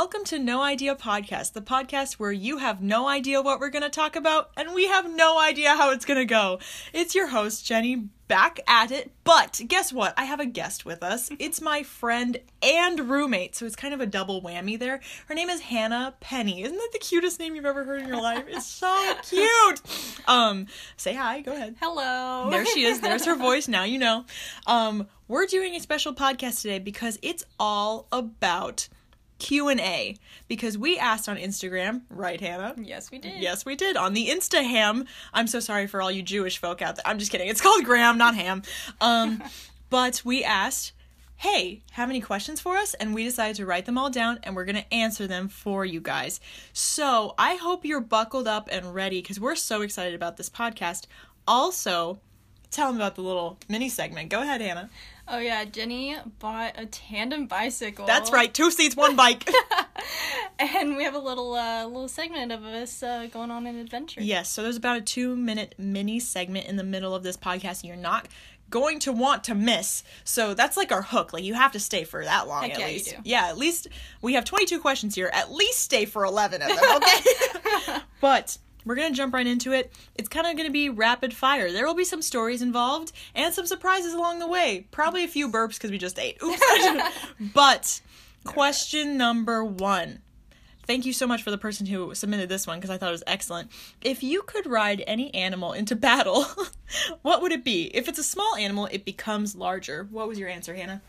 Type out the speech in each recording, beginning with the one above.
Welcome to No Idea Podcast, the podcast where you have no idea what we're going to talk about and we have no idea how it's going to go. It's your host, Jenny, back at it. But guess what? I have a guest with us. It's my friend and roommate, so it's kind of a double whammy there. Her name is Hannah Penny. Isn't that the cutest name you've ever heard in your life? It's so cute. Um, say hi, go ahead. Hello. There she is. There's her voice. Now you know. Um, we're doing a special podcast today because it's all about Q&A because we asked on Instagram, right Hannah? Yes, we did. Yes, we did on the Instaham. I'm so sorry for all you Jewish folk out there. I'm just kidding. It's called Graham, not Ham. Um, but we asked, "Hey, have any questions for us?" And we decided to write them all down, and we're gonna answer them for you guys. So I hope you're buckled up and ready because we're so excited about this podcast. Also, tell them about the little mini segment. Go ahead, Hannah. Oh yeah, Jenny bought a tandem bicycle. That's right, two seats, one bike. and we have a little uh, little segment of us uh, going on an adventure. Yes, so there's about a two minute mini segment in the middle of this podcast you're not going to want to miss. So that's like our hook. Like you have to stay for that long Heck at yeah, you least. do. Yeah, at least we have 22 questions here. At least stay for 11 of them, okay? but we're going to jump right into it. It's kind of going to be rapid fire. There will be some stories involved and some surprises along the way. Probably a few burps because we just ate. Oops. but question number one. Thank you so much for the person who submitted this one because I thought it was excellent. If you could ride any animal into battle, what would it be? If it's a small animal, it becomes larger. What was your answer, Hannah?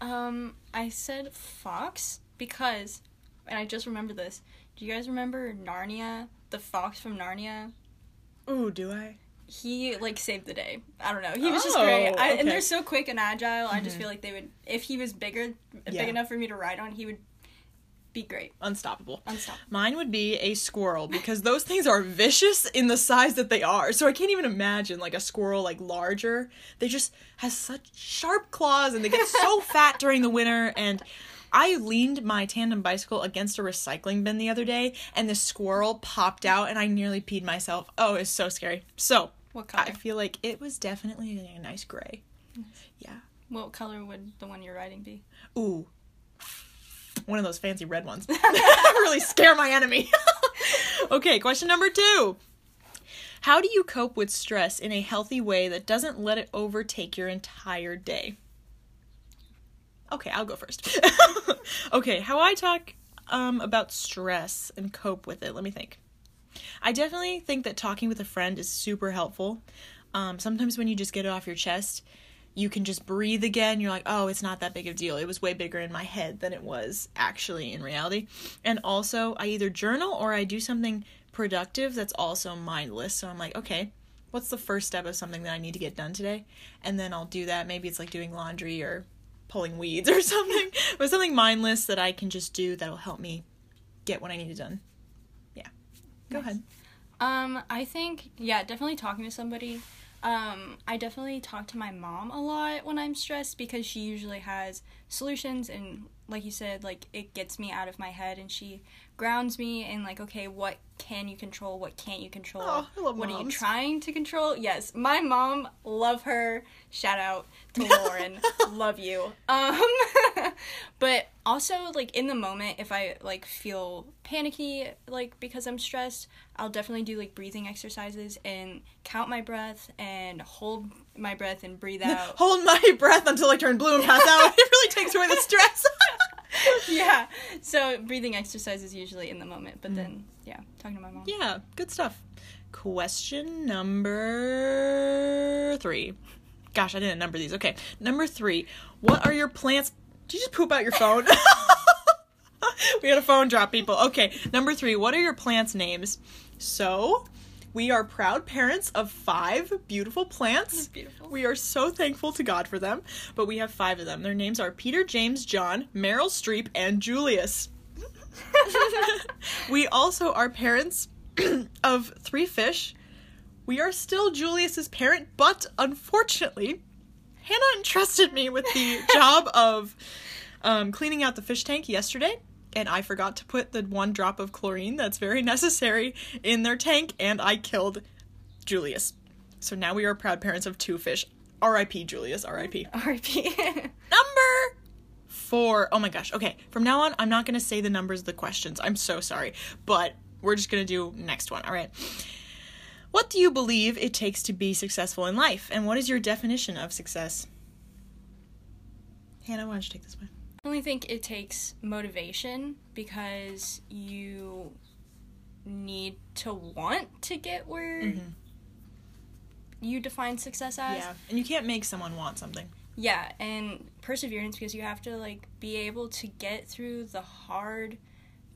Um, I said fox because, and I just remember this. Do you guys remember Narnia? The fox from Narnia. Ooh, do I? He like saved the day. I don't know. He was just Oh, great. I, okay. Mm-hmm. And they're so quick and agile. I just feel like they would, if he was bigger, Yeah. big enough for me to ride on, he would be great. Unstoppable. Unstoppable. Mine would be a squirrel because those things are vicious in the size that they are. So I can't even imagine like a squirrel like larger. They just has such sharp claws and they get so fat during the winter and I leaned my tandem bicycle against a recycling bin the other day and the squirrel popped out and I nearly peed myself. Oh, it's so scary. So, What color? I feel like it was definitely a nice gray. Yeah. What color would the one you're riding be? Ooh. One of those fancy red ones. really scare my enemy. okay, question number two. How do you cope with stress in a healthy way that doesn't let it overtake your entire day? Okay, I'll go first. okay, how I talk um, about stress and cope with it. Let me think. I definitely think that talking with a friend is super helpful. Um, sometimes when you just get it off your chest, you can just breathe again. You're like, oh, it's not that big of a deal. It was way bigger in my head than it was actually in reality. And also, I either journal or I do something productive that's also mindless. So I'm like, okay, what's the first step of something that I need to get done today? And then I'll do that. Maybe it's like doing laundry or pulling weeds or something, but something mindless that I can just do that'll help me get what I need done. Yeah. Go ahead. Um, I think yeah, definitely talking to somebody. Um, I definitely talk to my mom a lot when I'm stressed because she usually has solutions and like you said, like it gets me out of my head and she grounds me and like, okay, what can you control? What can't you control? Oh, what are you trying to control? Yes, my mom, love her. Shout out to Lauren, love you. Um, but also like in the moment, if I like feel panicky, like because I'm stressed, I'll definitely do like breathing exercises and count my breath and hold my breath and breathe out. Hold my breath until I turn blue and pass out. It really takes away the stress. yeah. So breathing exercises usually in the moment, but mm. then yeah, talking to my mom. yeah, good stuff. Question number three. Gosh, I didn't number these. Okay, number three. What are your plants? Did you just poop out your phone? we had a phone drop, people. Okay, number three. What are your plants' names? So, we are proud parents of five beautiful plants. Beautiful. We are so thankful to God for them, but we have five of them. Their names are Peter, James, John, Meryl Streep, and Julius. we also are parents of three fish. We are still Julius's parent, but unfortunately, Hannah entrusted me with the job of um, cleaning out the fish tank yesterday, and I forgot to put the one drop of chlorine that's very necessary in their tank, and I killed Julius. So now we are proud parents of two fish. R.I.P. Julius. R.I.P. R.I.P. Number four. Oh my gosh. Okay, from now on, I'm not gonna say the numbers of the questions. I'm so sorry, but we're just gonna do next one. All right. What do you believe it takes to be successful in life, and what is your definition of success? Hannah, why don't you take this one? I only think it takes motivation because you need to want to get where mm-hmm. you define success as. Yeah, and you can't make someone want something. Yeah, and perseverance because you have to like be able to get through the hard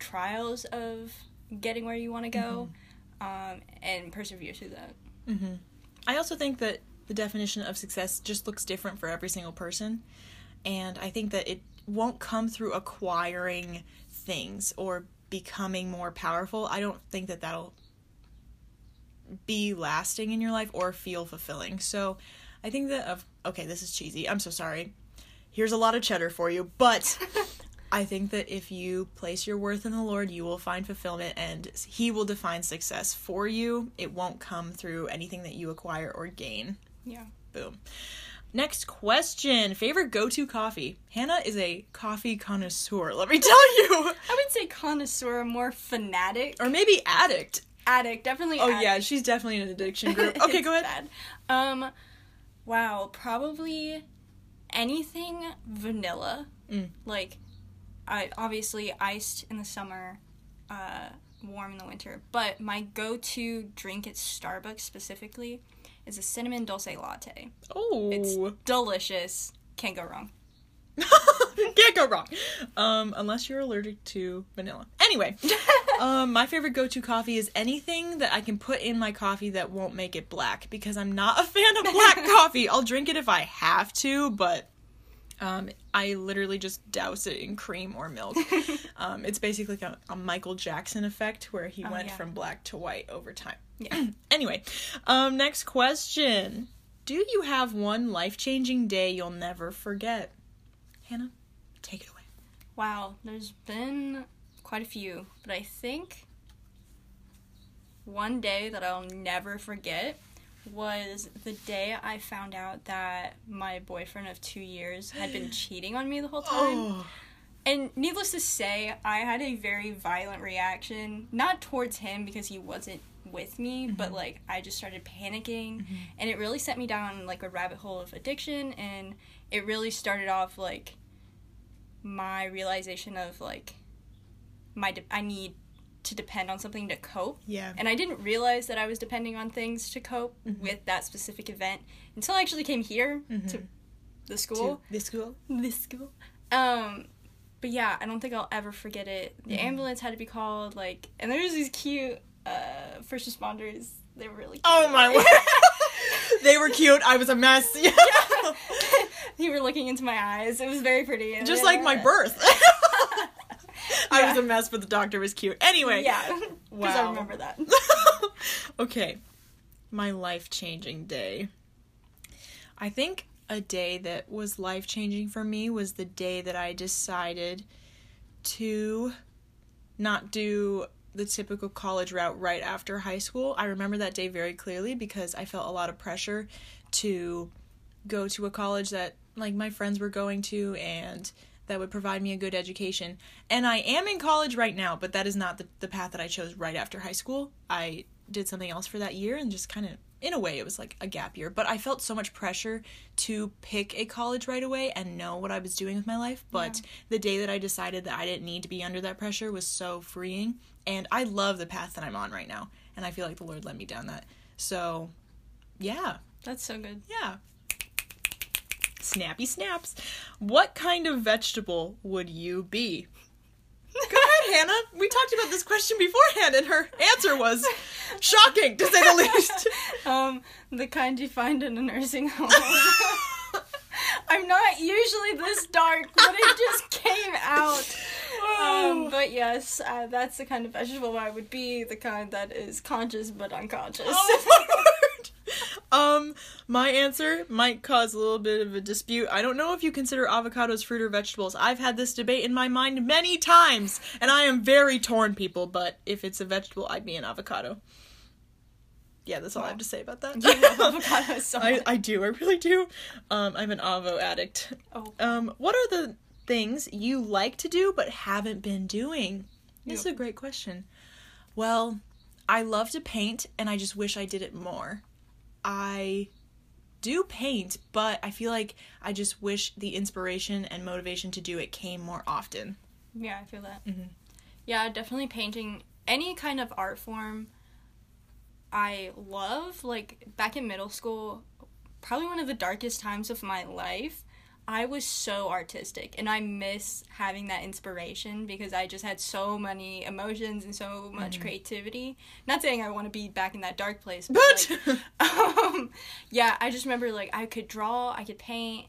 trials of getting where you want to go, mm-hmm. um, and persevere through that. Mm-hmm. I also think that the definition of success just looks different for every single person. And I think that it won't come through acquiring things or becoming more powerful. I don't think that that'll be lasting in your life or feel fulfilling. So I think that of okay, this is cheesy. I'm so sorry. Here's a lot of cheddar for you, but I think that if you place your worth in the Lord, you will find fulfillment and He will define success for you. It won't come through anything that you acquire or gain. Yeah. Boom. Next question. Favorite go to coffee? Hannah is a coffee connoisseur, let me tell you. I would say connoisseur, more fanatic. or maybe addict. addict, definitely. Oh, addict. yeah, she's definitely in an addiction group. Okay, go ahead. bad. Um, wow, probably anything vanilla. Mm. Like, I obviously iced in the summer, uh, warm in the winter. But my go-to drink at Starbucks specifically is a cinnamon dulce latte. Oh, it's delicious. Can't go wrong. Can't go wrong. Um, unless you're allergic to vanilla. Anyway, um, my favorite go to coffee is anything that I can put in my coffee that won't make it black because I'm not a fan of black coffee. I'll drink it if I have to, but um, I literally just douse it in cream or milk. um, it's basically like a, a Michael Jackson effect where he went yeah. from black to white over time. Yeah. anyway, um, next question. Do you have one life changing day you'll never forget? Hannah, take it away. Wow, there's been quite a few, but I think one day that I'll never forget was the day I found out that my boyfriend of two years had been cheating on me the whole time. Oh, And needless to say, I had a very violent reaction, not towards him because he wasn't with me, but mm-hmm. like I just started panicking. Mm-hmm. And it really sent me down like a rabbit hole of addiction and it really started off like my realization of like my de- I need to depend on something to cope. yeah. And I didn't realize that I was depending on things to cope with that specific event until I actually came here to the school To this school? this school. Um, but yeah, I don't think I'll ever forget it. The Mm-hmm. ambulance had to be called, like, and there was these cute uh, first responders. They were really cute. Oh my word. they were cute. I was a mess. Yeah. you were looking into my eyes. It was very pretty. Just like my birth. I was a mess, but the doctor was cute. Anyway. Yeah, because I remember that. okay. My life changing day. I think a day that was life changing for me was the day that I decided to not do the typical college route right after high school. I remember that day very clearly because I felt a lot of pressure to go to a college that like my friends were going to and that would provide me a good education. And I am in college right now, but that is not the, the path that I chose right after high school. I did something else for that year and just kind of in a way it was like a gap year. But i felt so much pressure to pick a college right away and know what i was doing with my life. But the day that i decided that i didn't need to be under that pressure was so freeing. And i love the path that i'm on right now. And i feel like the lord led me down that. So yeah. That's so good. yeah snappy snaps what kind of vegetable would you be Go ahead, Hannah. We talked about this question beforehand, and her answer was shocking, to say the least. Um, the kind you find in a nursing home. I'm not usually this dark, but it just came out. Um, but yes, uh, that's the kind of vegetable I would be. The kind that is conscious but unconscious. Oh my word. Um, my answer might cause a little bit of a dispute. I don't know if you consider avocados fruit or vegetables. I've had this debate in my mind many times, and I am very torn, people. But if it's a vegetable, I'd be an avocado. Yeah, that's all I have to say about that. You love avocados so I. I do, I really do. Um, I'm an avo addict. Oh. Um, what are the things you like to do but haven't been doing? This is a great question. Well, I love to paint and I just wish I did it more. I do paint, but I feel like I just wish the inspiration and motivation to do it came more often. Yeah, I feel that. Mhm. Yeah, definitely painting any kind of art form. I love like back in middle school, probably one of the darkest times of my life. I was so artistic and I miss having that inspiration because I just had so many emotions and so much creativity. Not saying I want to be back in that dark place, but, But like, um, yeah, I just remember like I could draw, I could paint.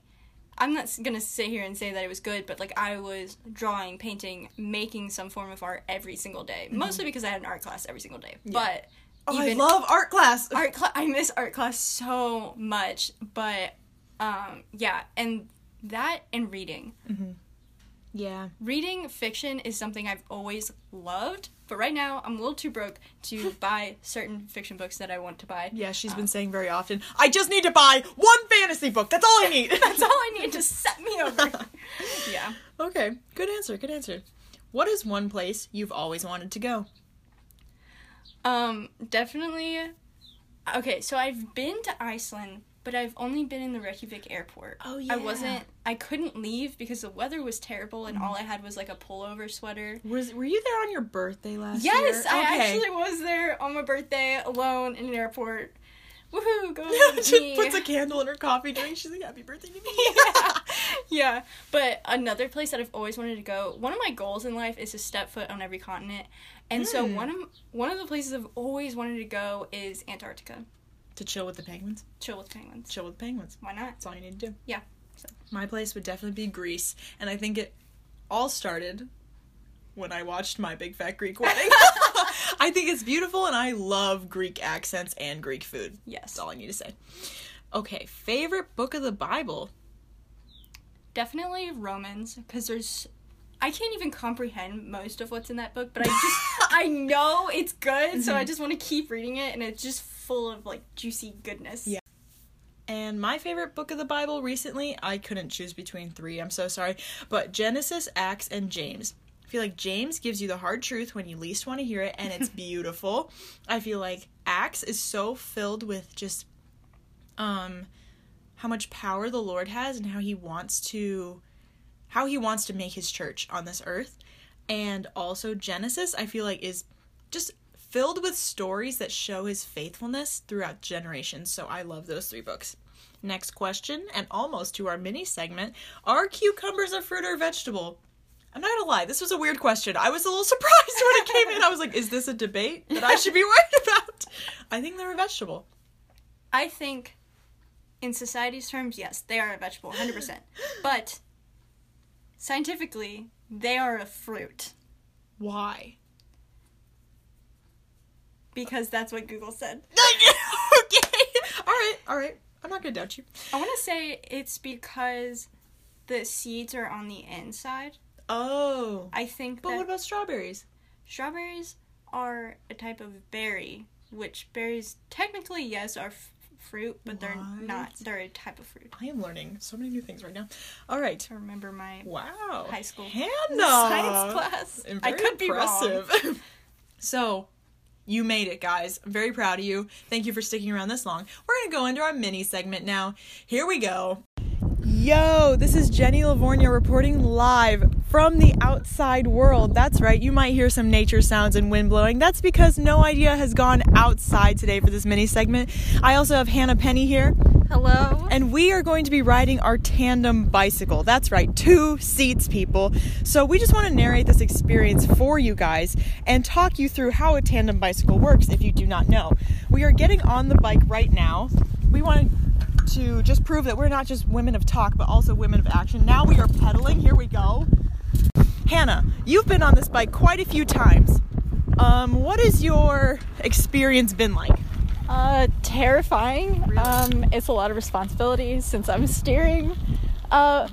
I'm not gonna sit here and say that it was good, but like I was drawing, painting, making some form of art every single day. Mostly because I had an art class every single day. But oh, I love art class. art class, I miss art class so much. But um, yeah, and that and reading. Yeah. Reading fiction is something I've always loved, but right now I'm a little too broke to buy certain fiction books that I want to buy. Yeah, she's been saying very often, I just need to buy one fantasy book. That's all I need. That's all I need to set me over. yeah. Okay, good answer, good answer. What is one place you've always wanted to go? Um, definitely. Okay, so I've been to Iceland, but I've only been in the Reykjavik airport. Oh, yeah. I wasn't. I couldn't leave because the weather was terrible, and all I had was like a pullover sweater. Was were you there on your birthday last year? Yes, I Okay. actually was there on my birthday alone in an airport. Woohoo! Go she me! puts a candle in her coffee drink. She's like, "Happy birthday to me." yeah. yeah. But another place that I've always wanted to go. One of my goals in life is to step foot on every continent, and so Hmm. one of one of the places I've always wanted to go is Antarctica. To chill with the penguins. Chill with penguins. Chill with the penguins. Why not? That's all you need to do. Yeah. So. My place would definitely be Greece, and I think it all started when I watched My Big Fat Greek Wedding. I think it's beautiful, and I love Greek accents and Greek food. Yes. That's all I need to say. Okay, favorite book of the Bible. Definitely Romans, because there's. I can't even comprehend most of what's in that book, but I just. I know it's good, so I mm-hmm. just want to keep reading it, and it's just full of, like, juicy goodness. Yeah. And my favorite book of the Bible recently, I couldn't choose between three, I'm so sorry, but Genesis, Acts, and James. I feel like James gives you the hard truth when you least want to hear it, and it's beautiful. I feel like Acts is so filled with just um how much power the Lord has and how he wants to how he wants to make his church on this earth. And also Genesis, I feel like is just filled with stories that show his faithfulness throughout generations. So I love those three books. Next question, and almost to our mini segment Are cucumbers a fruit or a vegetable? I'm not gonna lie, this was a weird question. I was a little surprised when it came in. I was like, is this a debate that I should be worried about? I think they're a vegetable. I think, in society's terms, yes, they are a vegetable, 100%. But, scientifically, they are a fruit. Why? Because that's what Google said. okay. Alright, alright. I'm not gonna doubt you. I want to say it's because the seeds are on the inside. Oh. I think But what about strawberries? strawberries are a type of berry, which berries technically, yes, are f- fruit, but they're not. They're a type of fruit. I am learning so many new things right now. Alright. I remember my Wow. high school Hannah. science class. And I very could be wrong. impressive. so, you made it, guys. I'm very proud of you. Thank you for sticking around this long. We're going to go into our mini segment now. Here we go. Yo, this is Jenny Lavornia reporting live from the outside world. That's right, you might hear some nature sounds and wind blowing. That's because No Idea has gone outside today for this mini segment. I also have Hannah Penny here. Hello. And we are going to be riding our tandem bicycle. That's right, two seats, people. So we just want to narrate this experience for you guys and talk you through how a tandem bicycle works if you do not know. We are getting on the bike right now. We want to just prove that we're not just women of talk, but also women of action. Now we are pedaling. Here we go. Hannah, you've been on this bike quite a few times. Um, what has your experience been like? Uh, terrifying. Um, it's a lot of responsibility since I'm steering. Uh,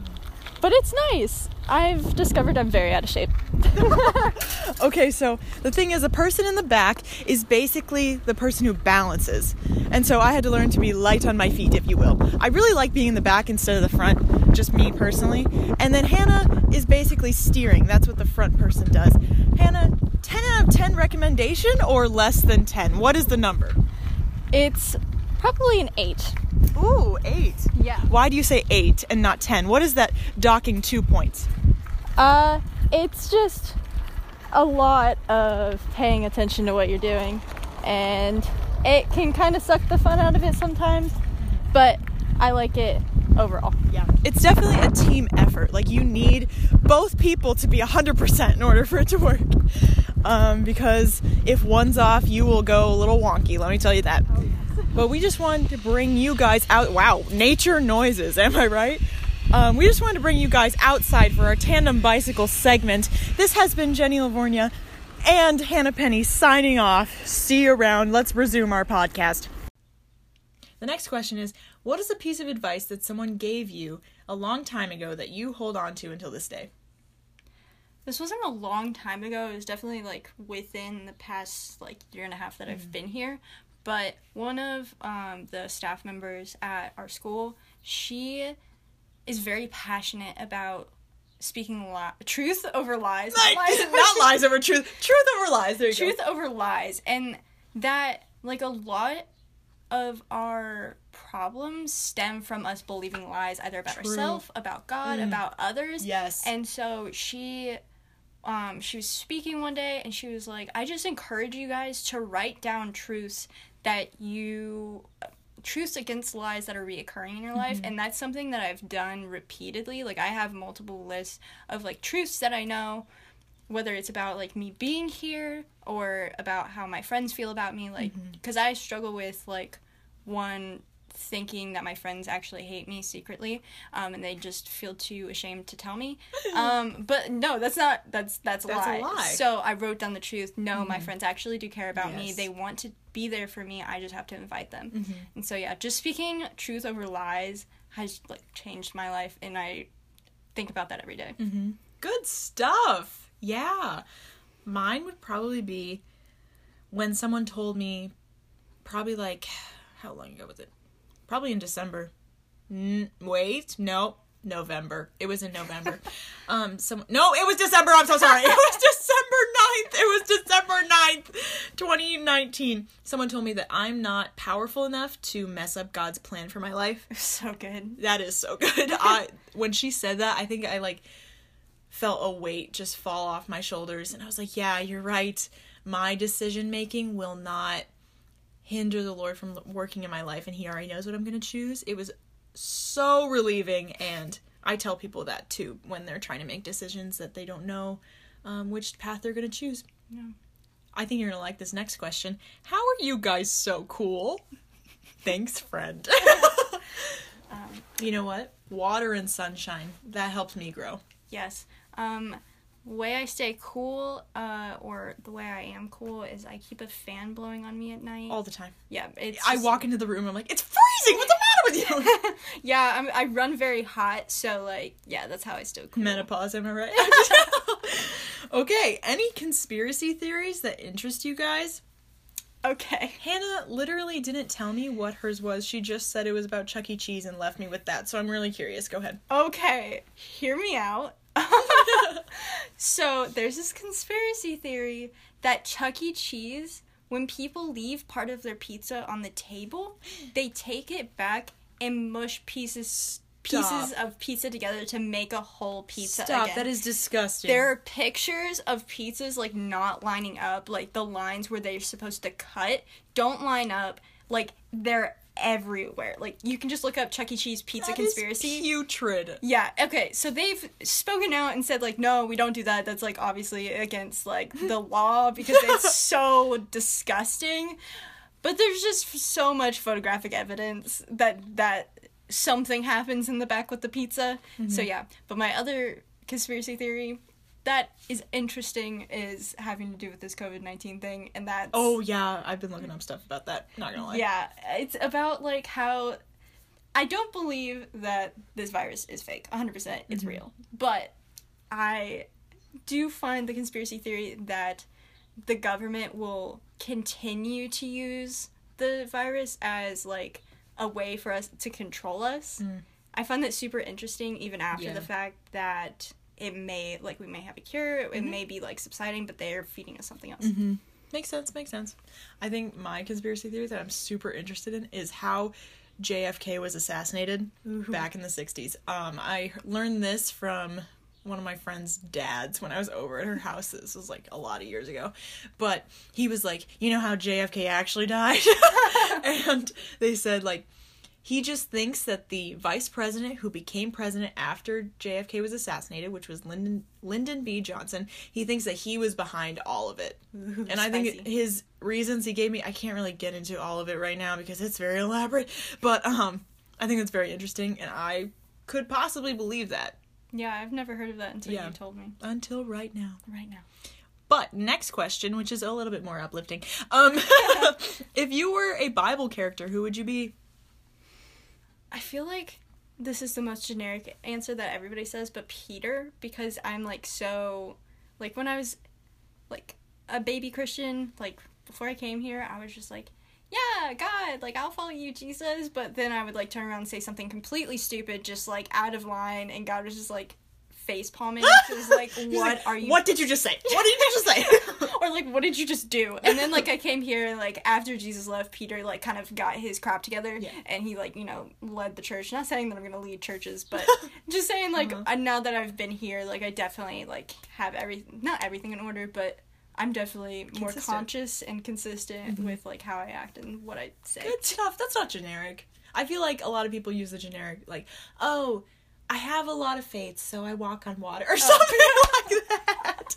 but it's nice. I've discovered I'm very out of shape. Okay, so the thing is, a person in the back is basically the person who balances. And so I had to learn to be light on my feet, if you will. I really like being in the back instead of the front, just me personally. And then Hannah is basically steering. That's what the front person does. Hannah, 10 out of 10 recommendation or less than 10? What is the number? It's probably an eight. Ooh, 8. Yeah. Why do you say 8 and not 10? What is that docking two points? Uh, it's just a lot of paying attention to what you're doing, and it can kind of suck the fun out of it sometimes. But I like it overall. Yeah. It's definitely a team effort. Like, you need both people to be 100% in order for it to work. Um, because if one's off, you will go a little wonky, let me tell you that. But we just wanted to bring you guys out. Wow, nature noises, am I right? Um, we just wanted to bring you guys outside for our tandem bicycle segment. This has been Jenny Lavornia and Hannah Penny signing off. See you around. Let's resume our podcast. The next question is What is a piece of advice that someone gave you a long time ago that you hold on to until this day? This wasn't a long time ago. It was definitely like within the past like year and a half that I've been here. But one of um, the staff members at our school, she is very passionate about speaking li- truth over lies. Not lies over Not lies over truth. Truth over lies. There you truth go. over lies and that like a lot of our problems stem from us believing lies either about True. Mm. ourselves about god about others Yes. and so she um she was speaking one day and she was like i just encourage you guys to write down truths that you truths against lies that are reoccurring in your Mm-hmm. life and that's something that i've done repeatedly like i have multiple lists of like truths that i know whether it's about like me being here or about how my friends feel about me like Mm-hmm. because i struggle with like one thinking that my friends actually hate me secretly um, and they just feel too ashamed to tell me um, but no that's not that's that's a, That's a lie. lie. so i wrote down the truth no my friends actually do care about me they want to be there for me i just have to invite them Mm-hmm. and so yeah just speaking truth over lies has like changed my life and i think about that every day. Good stuff. Yeah. Mine would probably be when someone told me, probably like, how long ago was it? Probably in December. N- wait, no, November. It was in November. um, some no, it was December. I'm so sorry. It was December 9th. It was December 9th, 2019. Someone told me that I'm not powerful enough to mess up God's plan for my life. so good. That is so good. I when she said that, I think I like felt a weight just fall off my shoulders and I was like, yeah, you're right. My decision making will not hinder the Lord from working in my life and he already knows what I'm going to choose. It was so relieving and I tell people that too when they're trying to make decisions that they don't know um, which path they're going to choose. Yeah. I think you're going to like this next question. How are you guys so cool? Thanks, friend. Um, You know what? Water and sunshine. That helps me grow. Yes. Um, way I stay cool, uh, or the way I am cool, is I keep a fan blowing on me at night. All the time. yeah, it's. I just- walk into the room, I'm like, it's freezing! What's the matter with you? yeah, I'm, I run very hot, so like, yeah, that's how I stay cool. Menopause, am I right? okay, any conspiracy theories that interest you guys? Okay. Hannah literally didn't tell me what hers was. She just said it was about Chuck E. Cheese and left me with that. So I'm really curious. Go ahead. Okay, hear me out. so there's this conspiracy theory that Chuck E. Cheese, when people leave part of their pizza on the table, they take it back and mush pieces pieces Stop. of pizza together to make a whole pizza. Stop. again. That is disgusting. There are pictures of pizzas like not lining up, like the lines where they're supposed to cut don't line up. Like they're everywhere. Like you can just look up Chuck E. Cheese pizza That is conspiracy. putrid. Yeah, okay. So they've spoken out and said like no, we don't do that. That's like obviously against like the law because it's so disgusting. But there's just so much photographic evidence that that something happens in the back with the pizza. So mm-hmm. yeah, but my other conspiracy theory that is interesting is having to do with this COVID-19 thing and that's Oh, yeah. I've been looking up stuff about that. Not gonna lie. yeah, it's about like how I don't believe that this virus is fake. 100%. It's mm-hmm. real. But I do find the conspiracy theory that the government will continue to use the virus as like a way for us to control us. Mm. I find that super interesting even after Yeah. the fact that it may like we may have a cure, it Mm-hmm. may be like subsiding, but they're feeding us something else. hmm Makes sense, makes sense. I think my conspiracy theory that I'm super interested in is how JFK was assassinated back in the 60s. Um, I learned this from one of my friend's dads when I was over at her house. This was like a lot of years ago. But he was like, You know how JFK actually died? and they said, like, he just thinks that the vice president who became president after JFK was assassinated, which was Lyndon Lyndon B. Johnson, he thinks that he was behind all of it. and I think his reasons he gave me, I can't really get into all of it right now because it's very elaborate, but um I think it's very interesting and I could possibly believe that Yeah, I've never heard of that until Yeah. you told me. until right now. Right now. But next question, which is a little bit more uplifting. Um if you were a Bible character, who would you be? I feel like this is the most generic answer that everybody says, but Peter, because I'm like so, like when I was like a baby Christian, like before I came here, I was just like, yeah, God, like I'll follow you, Jesus. But then I would like turn around and say something completely stupid, just like out of line, and God was just like face palming. Was like, what like, are you What did you just say? What did you just say? or like what did you just do and then like i came here and like after jesus left peter like kind of got his crap together Yeah. and he like you know led the church not saying that i'm gonna lead churches but just saying like Uh-huh. uh, now that i've been here like i definitely like have everything not everything in order but i'm definitely more conscious and consistent with like how i act and what i say Good stuff. That's not generic. I feel like a lot of people use the generic, like, oh, I have a lot of faith, so I walk on water, or something like that.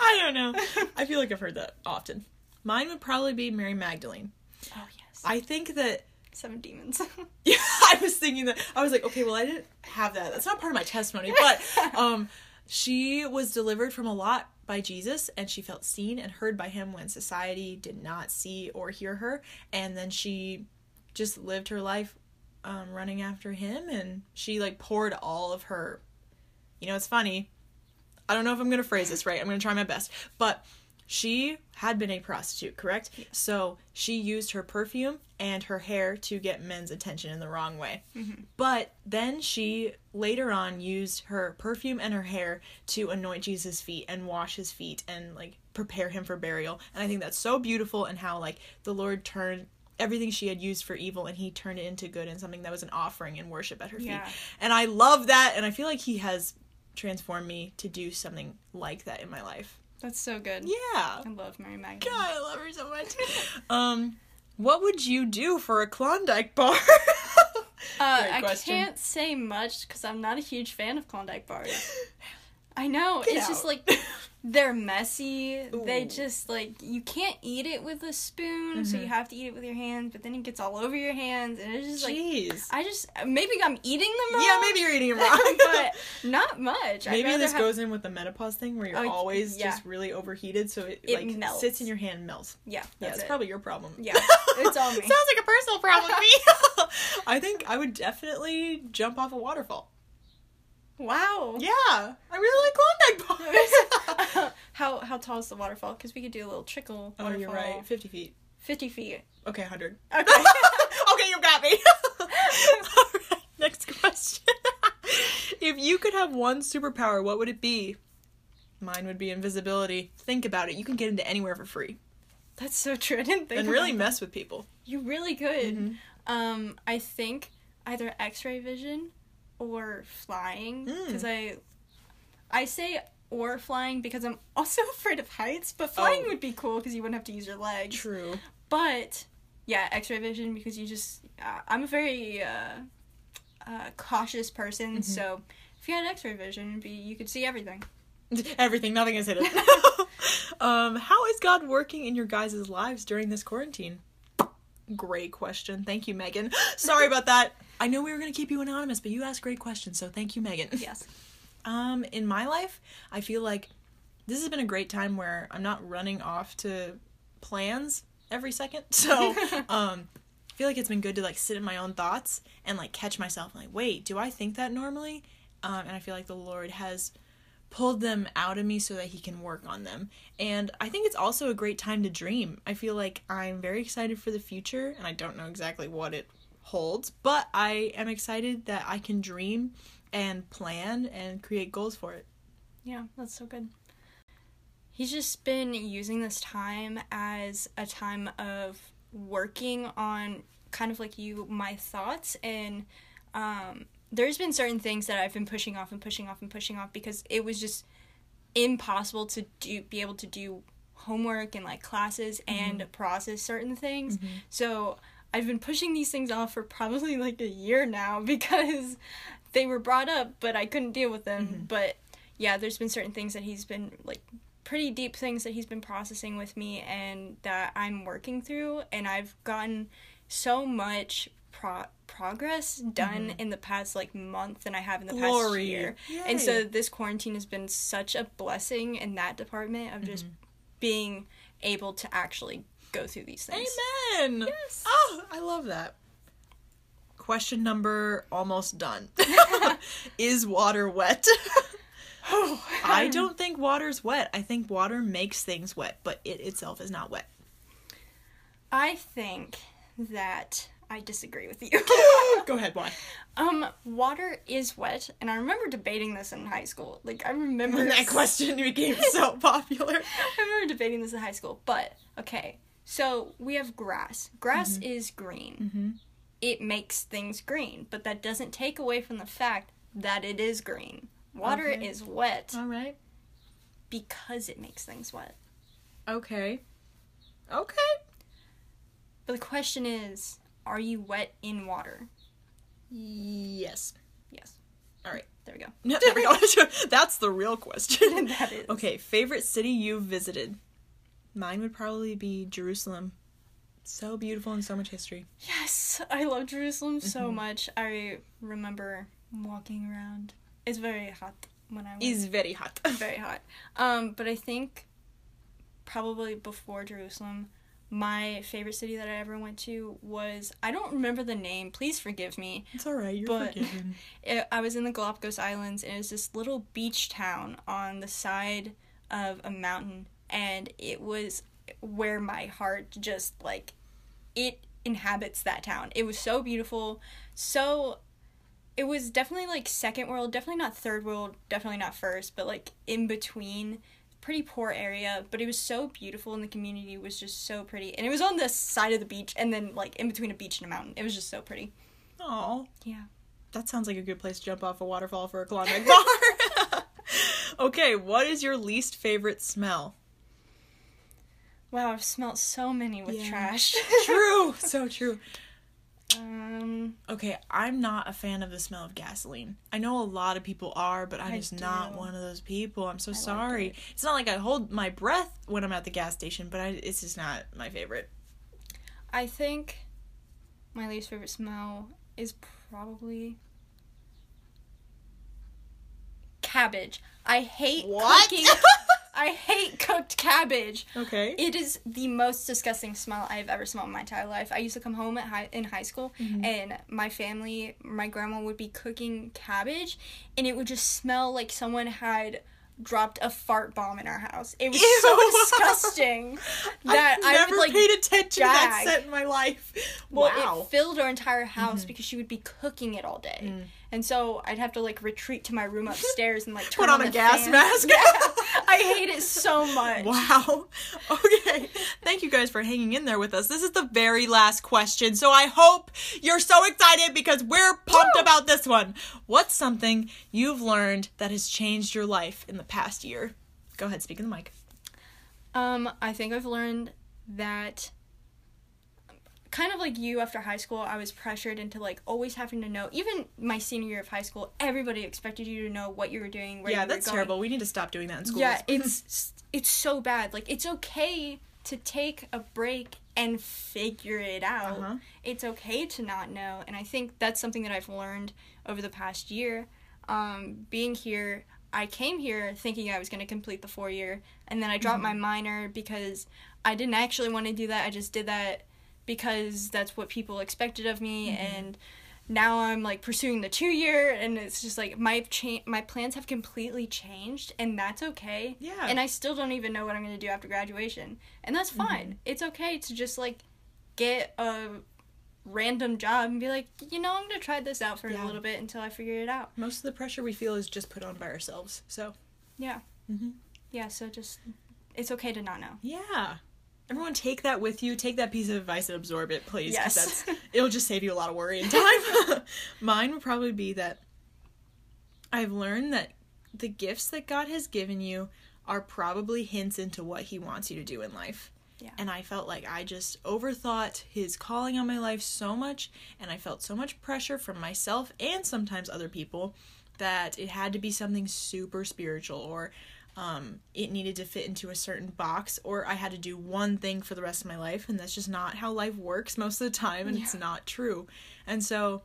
I don't know. I feel like I've heard that often. Mine would probably be Mary Magdalene. oh yes I think that. seven demons Yeah, I was thinking that. I was like, okay, well, I didn't have that. That's not part of my testimony, but um, she was delivered from a lot by Jesus, and she felt seen and heard by him when society did not see or hear her, and then she just lived her life um, running after him, and she like poured all of her. You know, it's funny. I don't know if I'm gonna phrase this right. I'm gonna try my best, but she had been a prostitute, correct? So she used her perfume and her hair to get men's attention in the wrong way. But then she later on used her perfume and her hair to anoint Jesus' feet and wash his feet and like prepare him for burial. And I think that's so beautiful and how like the Lord turned everything she had used for evil and he turned it into good and something that was an offering and worship at her Yeah. feet. And I love that and I feel like he has transformed me to do something like that in my life. that's so good Yeah. i love mary magdalene God, I love her so much. um, what would you do for a Klondike bar? Uh, I can't say much because I'm not a huge fan of Klondike bars. I know Get it's just like they're messy. They just like you can't eat it with a spoon, so Mhm. you have to eat it with your hands. But then it gets all over your hands, and it's just like Jeez. I just maybe I'm eating them wrong. yeah, maybe you're eating it wrong. but not much. Maybe this have- goes in with the menopause thing where you're Oh, always yeah. just really overheated, so it, It like melts. sits in your hand and melts. Yeah, Yeah, it's it. probably your problem. Yeah, it's all me. Sounds like a personal problem to me. I think I would definitely jump off a waterfall. wow. Yeah, I really like Klondike bars. How how tall is the waterfall? Because we could do a little trickle. oh, Waterfall. you're right. Fifty feet. Fifty feet. Okay, hundred. Okay. okay, you got me. All right, next question. if you could have one superpower, what would it be? Mine would be invisibility. Think about it. You can get into anywhere for free That's so true. I didn't think and really that. mess with people. You really could. Mhm. Um, I think either X-ray vision or flying Mm. because I, I say or flying because I'm also afraid of heights. But flying Oh. would be cool because you wouldn't have to use your legs. True. But yeah, X-ray vision because you just uh, I'm a very uh, uh, cautious person. Mm-hmm. So if you had X-ray vision, it'd be you could see everything. Everything. Nothing is hidden. um, how is God working in your guys' lives during this quarantine? Great question. Thank you, Megan. Sorry about that. I know we were going to keep you anonymous, but you asked great questions, so thank you, Megan. Yes. Um, in my life, I feel like this has been a great time where I'm not running off to plans every second. So, um, I feel like it's been good to like sit in my own thoughts and like catch myself and like, wait, do I think that normally? Um, and I feel like the Lord has pulled them out of me so that he can work on them. And I think it's also a great time to dream. I feel like I'm very excited for the future and I don't know exactly what it holds, but I am excited that I can dream and plan and create goals for it. Yeah, that's so good. He's just been using this time as a time of working on kind of like you, my thoughts, and um, there's been certain things that I've been pushing off and pushing off and pushing off because it was just impossible to do be able to do homework and like classes and process certain things. So I've been pushing these things off for probably like a year now because they were brought up, but I couldn't deal with them. Mm-hmm. But yeah, there's been certain things that he's been like pretty deep things that he's been processing with me and that I'm working through and I've gotten so much pro- progress done mm-hmm. in the past like month than I have in the past Glory. year. Yay. And so this quarantine has been such a blessing in that department of just mm-hmm. being able to actually go through these things. Amen. Yes. Oh, I love that. Question number almost done. Is water wet? I don't think water's wet. I think water makes things wet, but it itself is not wet. I think that I disagree with you. Go ahead, why? um, water is wet, and I remember debating this in high school. Like I remember that question became so popular. I remember debating this in high school. But okay, so we have grass. Grass is green. It makes things green, but that doesn't take away from the fact that it is green. Water Okay. is wet All right. because it makes things wet. Okay. Okay. But the question is, are you wet in water? Yes. Yes. All right. There we go. No, there we go. That's the real question. that is. Okay, favorite city you've visited? Mine would probably be Jerusalem. So beautiful and so much history. Yes, I love Jerusalem so Mm-hmm. much. I remember walking around. It's very hot when I. Is very hot. very hot. Um, but I think probably before Jerusalem, my favorite city that I ever went to was I don't remember the name. Please forgive me. It's all right. You're But- forgiven. It, I was in the Galapagos Islands and it was this little beach town on the side of a mountain and it was where my heart just like it inhabits that town. It was so beautiful. So it was definitely like second world, definitely not third world, definitely not first, but like in between. Pretty poor area, but it was so beautiful and the community was just so pretty. And it was on the side of the beach and then like in between a beach and a mountain. It was just so pretty. Oh. Yeah. That sounds like a good place to jump off a waterfall for a Klondike bar. okay, what is your least favorite smell? Wow, I've smelled so many with Yeah. trash. True. so true. um, Okay, I'm not a fan of the smell of gasoline. I know a lot of people are, but I'm I just not one of those people. I'm so like sorry. it. It's not like I hold my breath when I'm at the gas station, but I, it's just not my favorite. I think my least favorite smell is probably cabbage. I hate What? cooking. I hate cooked cabbage. Okay. It is the most disgusting smell I have ever smelled in my entire life. I used to come home at high, in high school, Mm-hmm. and my family, my grandma would be cooking cabbage, and it would just smell like someone had dropped a fart bomb in our house. It was Ew. so disgusting that I've I never would like paid attention to that gag. set in my life. well, wow. Mm-hmm. it filled our entire house because she would be cooking it all day, Mm. And so I'd have to like retreat to my room upstairs and like turn Put on a the gas fan. mask. Yeah, I hate it so much. Wow. Okay. Thank you guys for hanging in there with us. This is the very last question. So I hope you're so excited because we're pumped about this one. What's something you've learned that has changed your life in the past year? Go ahead, speak in the mic. Um, I think I've learned that kind of like you after high school, I was pressured into like always having to know. Even my senior year of high school, everybody expected you to know what you were doing, where yeah, you that's were going. terrible. We need to stop doing that in schools. Yeah, it's it's so bad. Like it's okay to take a break and figure it out. Uh-huh. It's okay to not know, and I think that's something that I've learned over the past year. Um, being here, I came here thinking I was going to complete the four year, and then I dropped my minor because I didn't actually want to do that. I just did that because that's what people expected of me, and now I'm like pursuing the two year, and it's just like my cha- my plans have completely changed, and that's okay. Yeah. And I still don't even know what I'm gonna do after graduation, and that's fine. It's okay to just like get a random job and be like, you know, I'm gonna try this out for Yeah. a little bit until I figure it out. Most of the pressure we feel is just put on by ourselves. So, Yeah. Mhm. Yeah. So just it's okay to not know. yeah. Everyone take that with you. Take that piece of advice and absorb it, please Yes. That's, it'll just save you a lot of worry and time. Mine would probably be that I've learned that the gifts that God has given you are probably hints into what He wants you to do in life. Yeah. And I felt like I just overthought His calling on my life so much, and I felt so much pressure from myself and sometimes other people that it had to be something super spiritual or um, it needed to fit into a certain box or I had to do one thing for the rest of my life and that's just not how life works most of the time and it's not true. And so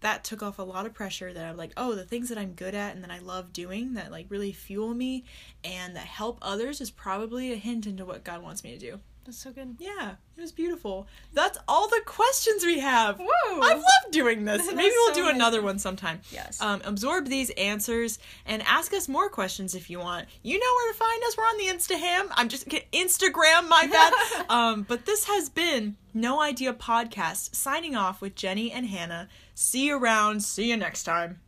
that took off a lot of pressure that I'm like, oh, the things that I'm good at and that I love doing that like really fuel me and that help others is probably a hint into what God wants me to do. That's so good. Yeah, it was beautiful. That's all the questions we have. Woo! I've loved doing this. Maybe we'll so do another amazing. one sometime. Yes. Um, absorb these answers and ask us more questions if you want. You know where to find us. We're on the Instaham. I'm just. Instagram, my bad. um, but this has been No Idea Podcast signing off with Jenny and Hannah. See you around. See you next time.